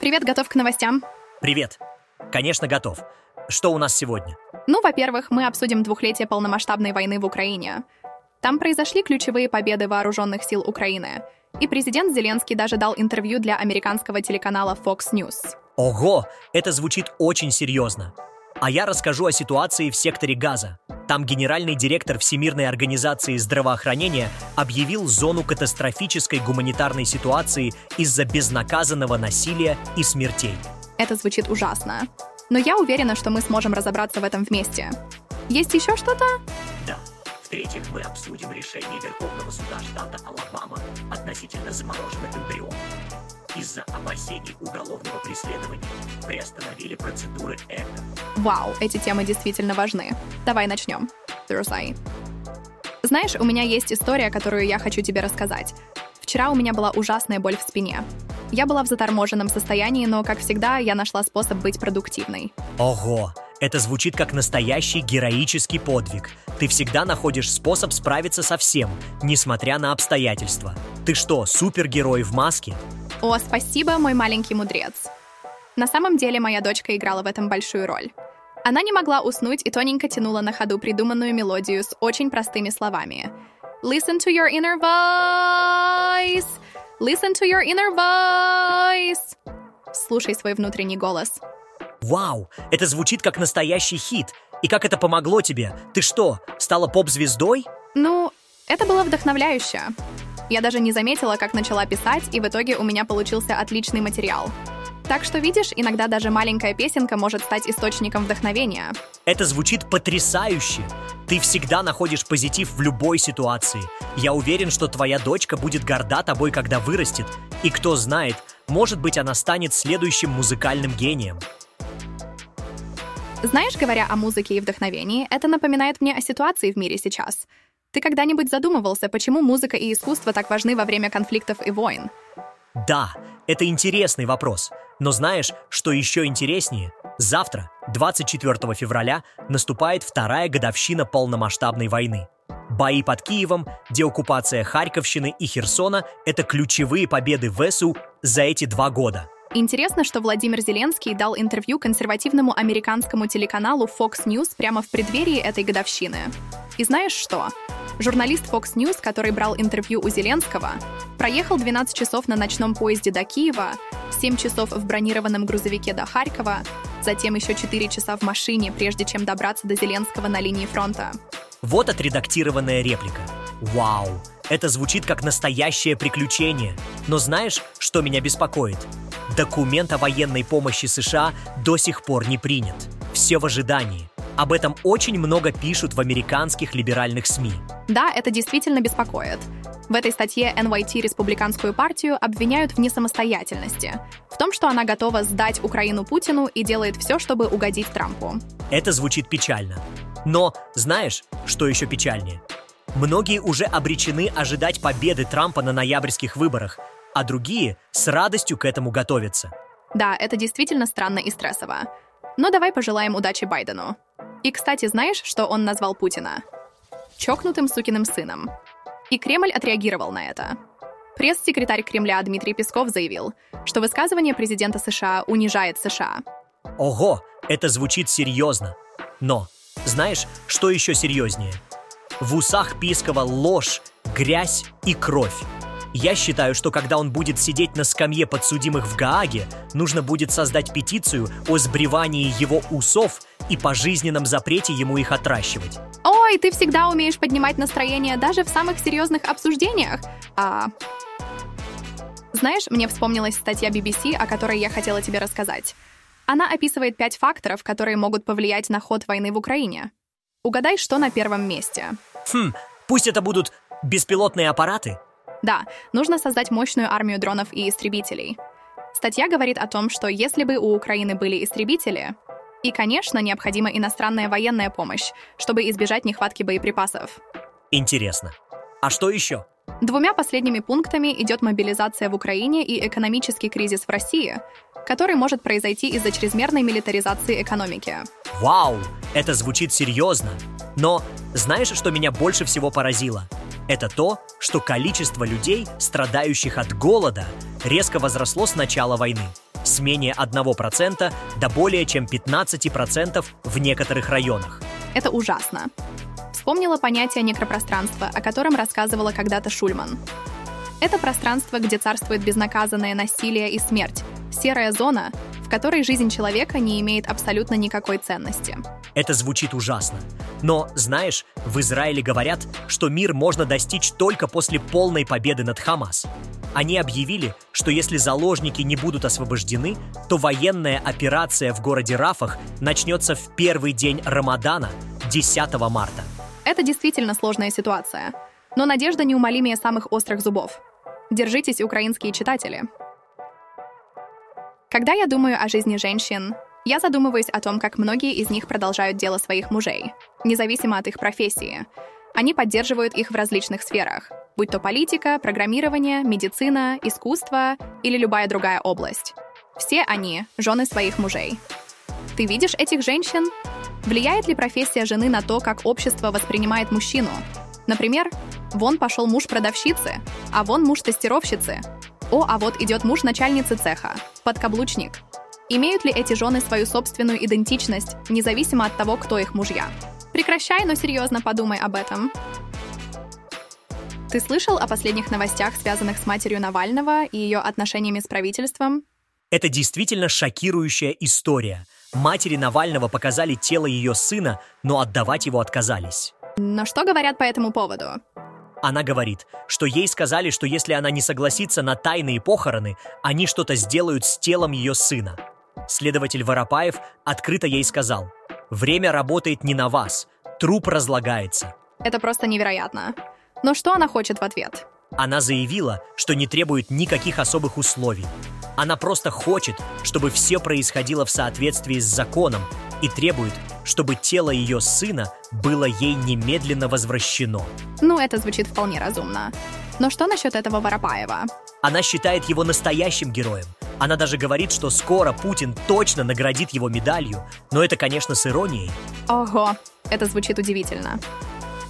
Привет, готов к новостям? Привет. Конечно, готов. Что у нас сегодня? Ну, во-первых, мы обсудим двухлетие полномасштабной войны в Украине. Там произошли ключевые победы вооруженных сил Украины. И президент Зеленский даже дал интервью для американского телеканала Fox News. Ого, это звучит очень серьезно. А я расскажу о ситуации в секторе Газа. Там генеральный директор Всемирной организации здравоохранения объявил зону катастрофической гуманитарной ситуации из-за безнаказанного насилия и смертей. Это звучит ужасно. Но я уверена, что мы сможем разобраться в этом вместе. Есть еще что-то? Да. В-третьих, мы обсудим решение Верховного суда штата Алабама относительно замороженных эмбрионов. Из-за опасений уголовного преследования приостановили процедуры ЭКО. Вау, эти темы действительно важны. Давай начнем. Друзай. Знаешь, у меня есть история, которую я хочу тебе рассказать. Вчера у меня была ужасная боль в спине. Я была в заторможенном состоянии, но, как всегда, я нашла способ быть продуктивной. Ого, это звучит как настоящий героический подвиг. Ты всегда находишь способ справиться со всем, несмотря на обстоятельства. Ты что, супергерой в маске? О, спасибо, мой маленький мудрец. На самом деле моя дочка играла в этом большую роль. Она не могла уснуть и тоненько тянула на ходу придуманную мелодию с очень простыми словами. Listen to your inner voice. Listen to your inner voice. Слушай свой внутренний голос. Вау, это звучит как настоящий хит. И как это помогло тебе? Ты что, стала поп-звездой? Ну, это было вдохновляюще. Я даже не заметила, как начала писать, и в итоге у меня получился отличный материал. Так что, видишь, иногда даже маленькая песенка может стать источником вдохновения. Это звучит потрясающе. Ты всегда находишь позитив в любой ситуации. Я уверен, что твоя дочка будет горда тобой, когда вырастет. И кто знает, может быть, она станет следующим музыкальным гением. Знаешь, говоря о музыке и вдохновении, это напоминает мне о ситуации в мире сейчас. Ты когда-нибудь задумывался, почему музыка и искусство так важны во время конфликтов и войн? Да, это интересный вопрос. Но знаешь, что еще интереснее? Завтра, 24 февраля, наступает вторая годовщина полномасштабной войны. Бои под Киевом, деоккупация Харьковщины и Херсона – это ключевые победы ВСУ за эти два года. Интересно, что Владимир Зеленский дал интервью консервативному американскому телеканалу Fox News прямо в преддверии этой годовщины. И знаешь что? Журналист Fox News, который брал интервью у Зеленского, проехал 12 часов на ночном поезде до Киева, 7 часов в бронированном грузовике до Харькова, затем еще 4 часа в машине, прежде чем добраться до Зеленского на линии фронта. Вот отредактированная реплика. Вау, это звучит как настоящее приключение. Но знаешь, что меня беспокоит? Документ о военной помощи США до сих пор не принят. Все в ожидании. Об этом очень много пишут в американских либеральных СМИ. Да, это действительно беспокоит. В этой статье NYT республиканскую партию обвиняют в несамостоятельности, в том, что она готова сдать Украину Путину и делает все, чтобы угодить Трампу. Это звучит печально. Но знаешь, что еще печальнее? Многие уже обречены ожидать победы Трампа на ноябрьских выборах, а другие с радостью к этому готовятся. Да, это действительно странно и стрессово. Но давай пожелаем удачи Байдену. И, кстати, знаешь, что он назвал Путина? Чокнутым сукиным сыном. И Кремль отреагировал на это. Пресс-секретарь Кремля Дмитрий Песков заявил, что высказывание президента США унижает США. Ого, это звучит серьезно. Но, знаешь, что еще серьезнее? В усах Пискова ложь, грязь и кровь. Я считаю, что когда он будет сидеть на скамье подсудимых в Гааге, нужно будет создать петицию о сбривании его усов и пожизненном запрете ему их отращивать. Ой, ты всегда умеешь поднимать настроение даже в самых серьезных обсуждениях. А... Знаешь, мне вспомнилась статья BBC, о которой я хотела тебе рассказать. Она описывает пять факторов, которые могут повлиять на ход войны в Украине. Угадай, что на первом месте. Хм, пусть это будут беспилотные аппараты, да, нужно создать мощную армию дронов и истребителей. Статья говорит о том, что если бы у Украины были истребители, и, конечно, необходима иностранная военная помощь, чтобы избежать нехватки боеприпасов. Интересно. А что еще? Двумя последними пунктами идет мобилизация в Украине и экономический кризис в России, который может произойти из-за чрезмерной милитаризации экономики. Вау, это звучит серьезно. Но знаешь, что меня больше всего поразило? Это то, что количество людей, страдающих от голода, резко возросло с начала войны. с менее 1% до более чем 15% в некоторых районах. Это ужасно. Вспомнила понятие некропространства, о котором рассказывала когда-то Шульман. Это пространство, где царствует безнаказанное насилие и смерть, серая зона, в которой жизнь человека не имеет абсолютно никакой ценности. Это звучит ужасно. Но, знаешь, в Израиле говорят, что мир можно достичь только после полной победы над Хамас. Они объявили, что если заложники не будут освобождены, то военная операция в городе Рафах начнется в первый день Рамадана, 10 марта. Это действительно сложная ситуация. Но надежда неумолимее самых острых зубов. Держитесь, украинские читатели. Когда я думаю о жизни женщин, я задумываюсь о том, как многие из них продолжают дело своих мужей, независимо от их профессии. Они поддерживают их в различных сферах, будь то политика, программирование, медицина, искусство или любая другая область. Все они — жены своих мужей. Ты видишь этих женщин? Влияет ли профессия жены на то, как общество воспринимает мужчину? Например, вон пошел муж продавщицы, а вон муж тестировщицы. О, а вот идет муж начальницы цеха, подкаблучник. Имеют ли эти жены свою собственную идентичность, независимо от того, кто их мужья? Прекращай, но серьезно подумай об этом. Ты слышал о последних новостях, связанных с матерью Навального и ее отношениями с правительством? Это действительно шокирующая история. Матери Навального показали тело ее сына, но отдавать его отказались. Но что говорят по этому поводу? Она говорит, что ей сказали, что если она не согласится на тайные похороны, они что-то сделают с телом ее сына. Следователь Воропаев открыто ей сказал, «Время работает не на вас, труп разлагается». Это просто невероятно. Но что она хочет в ответ? Она заявила, что не требует никаких особых условий. Она просто хочет, чтобы все происходило в соответствии с законом и требует, чтобы тело ее сына было ей немедленно возвращено. Ну, это звучит вполне разумно. Но что насчет этого Воропаева? Она считает его настоящим героем. Она даже говорит, что скоро Путин точно наградит его медалью, но это, конечно, с иронией. Ого, это звучит удивительно.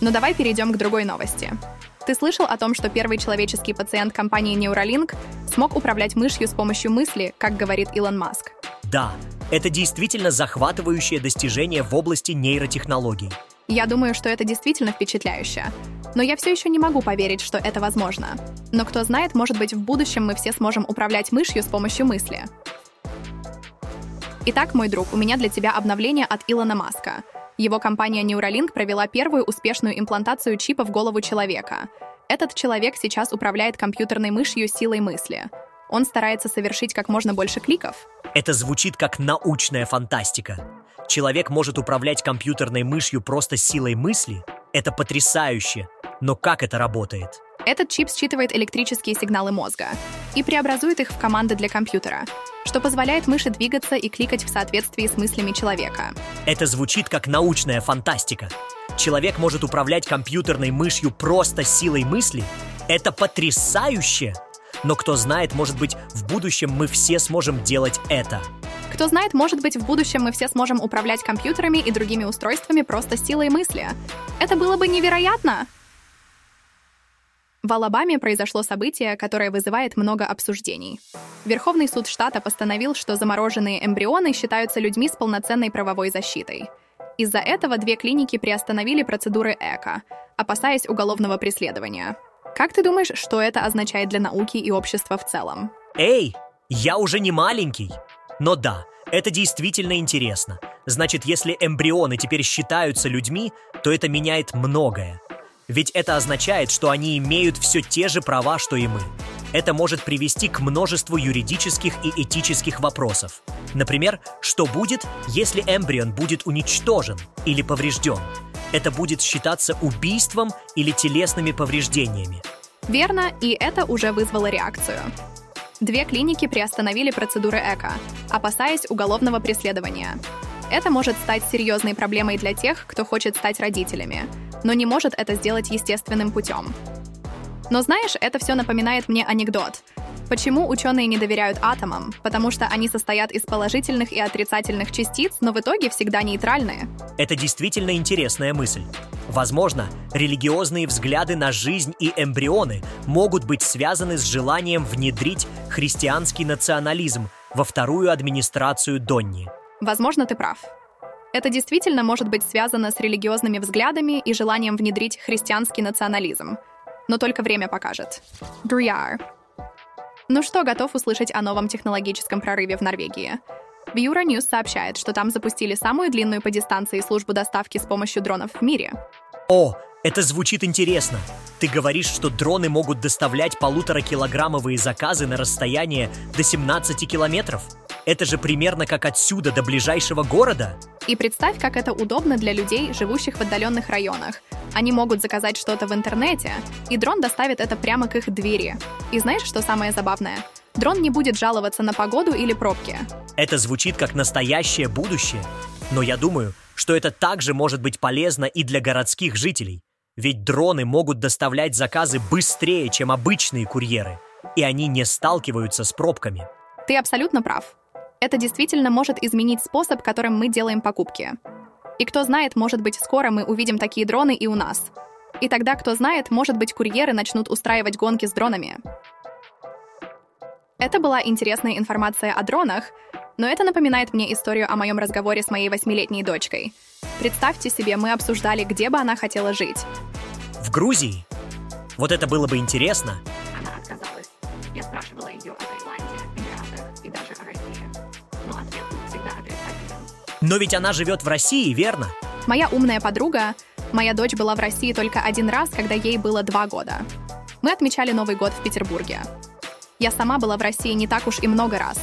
Но давай перейдем к другой новости. Ты слышал о том, что первый человеческий пациент компании Neuralink смог управлять мышью с помощью мысли, как говорит Илон Маск? Да, это действительно захватывающее достижение в области нейротехнологий. Я думаю, что это действительно впечатляюще. Но я все еще не могу поверить, что это возможно. Но кто знает, может быть, в будущем мы все сможем управлять мышью с помощью мысли. Итак, мой друг, у меня для тебя обновление от Илона Маска. Его компания Neuralink провела первую успешную имплантацию чипа в голову человека. Этот человек сейчас управляет компьютерной мышью силой мысли. Он старается совершить как можно больше кликов, это звучит как научная фантастика. Человек может управлять компьютерной мышью просто силой мысли? Это потрясающе. Но как это работает? Этот чип считывает электрические сигналы мозга и преобразует их в команды для компьютера, что позволяет мыши двигаться и кликать в соответствии с мыслями человека. Это звучит как научная фантастика. Человек может управлять компьютерной мышью просто силой мысли? Это потрясающе! Но кто знает, может быть, в будущем мы все сможем делать это. Кто знает, может быть, в будущем мы все сможем управлять компьютерами и другими устройствами просто силой мысли. Это было бы невероятно! В Алабаме произошло событие, которое вызывает много обсуждений. Верховный суд штата постановил, что замороженные эмбрионы считаются людьми с полноценной правовой защитой. Из-за этого две клиники приостановили процедуры ЭКО, опасаясь уголовного преследования. Как ты думаешь, что это означает для науки и общества в целом? Эй, я уже не маленький. Но да, это действительно интересно. Значит, если эмбрионы теперь считаются людьми, то это меняет многое. Ведь это означает, что они имеют все те же права, что и мы. Это может привести к множеству юридических и этических вопросов. Например, что будет, если эмбрион будет уничтожен или поврежден? Это будет считаться убийством или телесными повреждениями. Верно, и это уже вызвало реакцию. Две клиники приостановили процедуры ЭКО, опасаясь уголовного преследования. Это может стать серьезной проблемой для тех, кто хочет стать родителями, но не может это сделать естественным путем. Но знаешь, это все напоминает мне анекдот — Почему ученые не доверяют атомам? Потому что они состоят из положительных и отрицательных частиц, но в итоге всегда нейтральные. Это действительно интересная мысль. Возможно, религиозные взгляды на жизнь и эмбрионы могут быть связаны с желанием внедрить христианский национализм во вторую администрацию Донни. Возможно, ты прав. Это действительно может быть связано с религиозными взглядами и желанием внедрить христианский национализм. Но только время покажет. Друяр. Ну что, готов услышать о новом технологическом прорыве в Норвегии? В Euronews сообщает, что там запустили самую длинную по дистанции службу доставки с помощью дронов в мире. О, это звучит интересно. Ты говоришь, что дроны могут доставлять полуторакилограммовые заказы на расстояние до 17 километров? Это же примерно как отсюда до ближайшего города. И представь, как это удобно для людей, живущих в отдаленных районах. Они могут заказать что-то в интернете, и дрон доставит это прямо к их двери. И знаешь, что самое забавное? Дрон не будет жаловаться на погоду или пробки. Это звучит как настоящее будущее. Но я думаю, что это также может быть полезно и для городских жителей. Ведь дроны могут доставлять заказы быстрее, чем обычные курьеры, и они не сталкиваются с пробками. Ты абсолютно прав. Это действительно может изменить способ, которым мы делаем покупки. И кто знает, может быть, скоро мы увидим такие дроны и у нас. И тогда, кто знает, может быть, курьеры начнут устраивать гонки с дронами. Это была интересная информация о дронах, но это напоминает мне историю о моем разговоре с моей восьмилетней дочкой. Представьте себе, мы обсуждали, где бы она хотела жить. В Грузии? Вот это было бы интересно. Но ведь она живет в России, верно? Моя умная подруга, моя дочь была в России только один раз, когда ей было два года. Мы отмечали Новый год в Петербурге. Я сама была в России не так уж и много раз.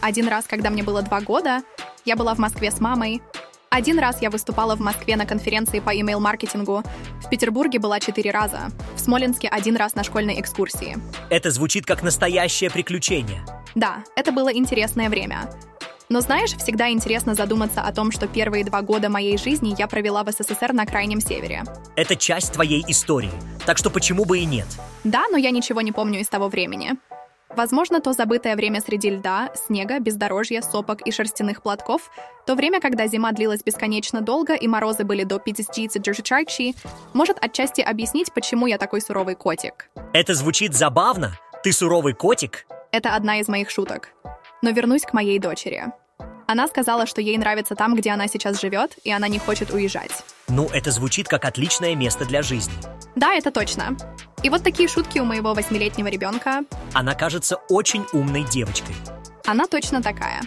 Один раз, когда мне было два года, я была в Москве с мамой. Один раз я выступала в Москве на конференции по email-маркетингу. В Петербурге была четыре раза. В Смоленске один раз на школьной экскурсии. Это звучит как настоящее приключение. Да, это было интересное время. Но знаешь, всегда интересно задуматься о том, что первые два года моей жизни я провела в СССР на Крайнем Севере. Это часть твоей истории, так что почему бы и нет? Да, но я ничего не помню из того времени. Возможно, то забытое время среди льда, снега, бездорожья, сопок и шерстяных платков, то время, когда зима длилась бесконечно долго и морозы были до 50 может отчасти объяснить, почему я такой суровый котик. Это звучит забавно. Ты суровый котик? Это одна из моих шуток. Но вернусь к моей дочери. Она сказала, что ей нравится там, где она сейчас живет, и она не хочет уезжать. Ну, это звучит как отличное место для жизни. Да, это точно. И вот такие шутки у моего восьмилетнего ребенка. Она кажется очень умной девочкой. Она точно такая.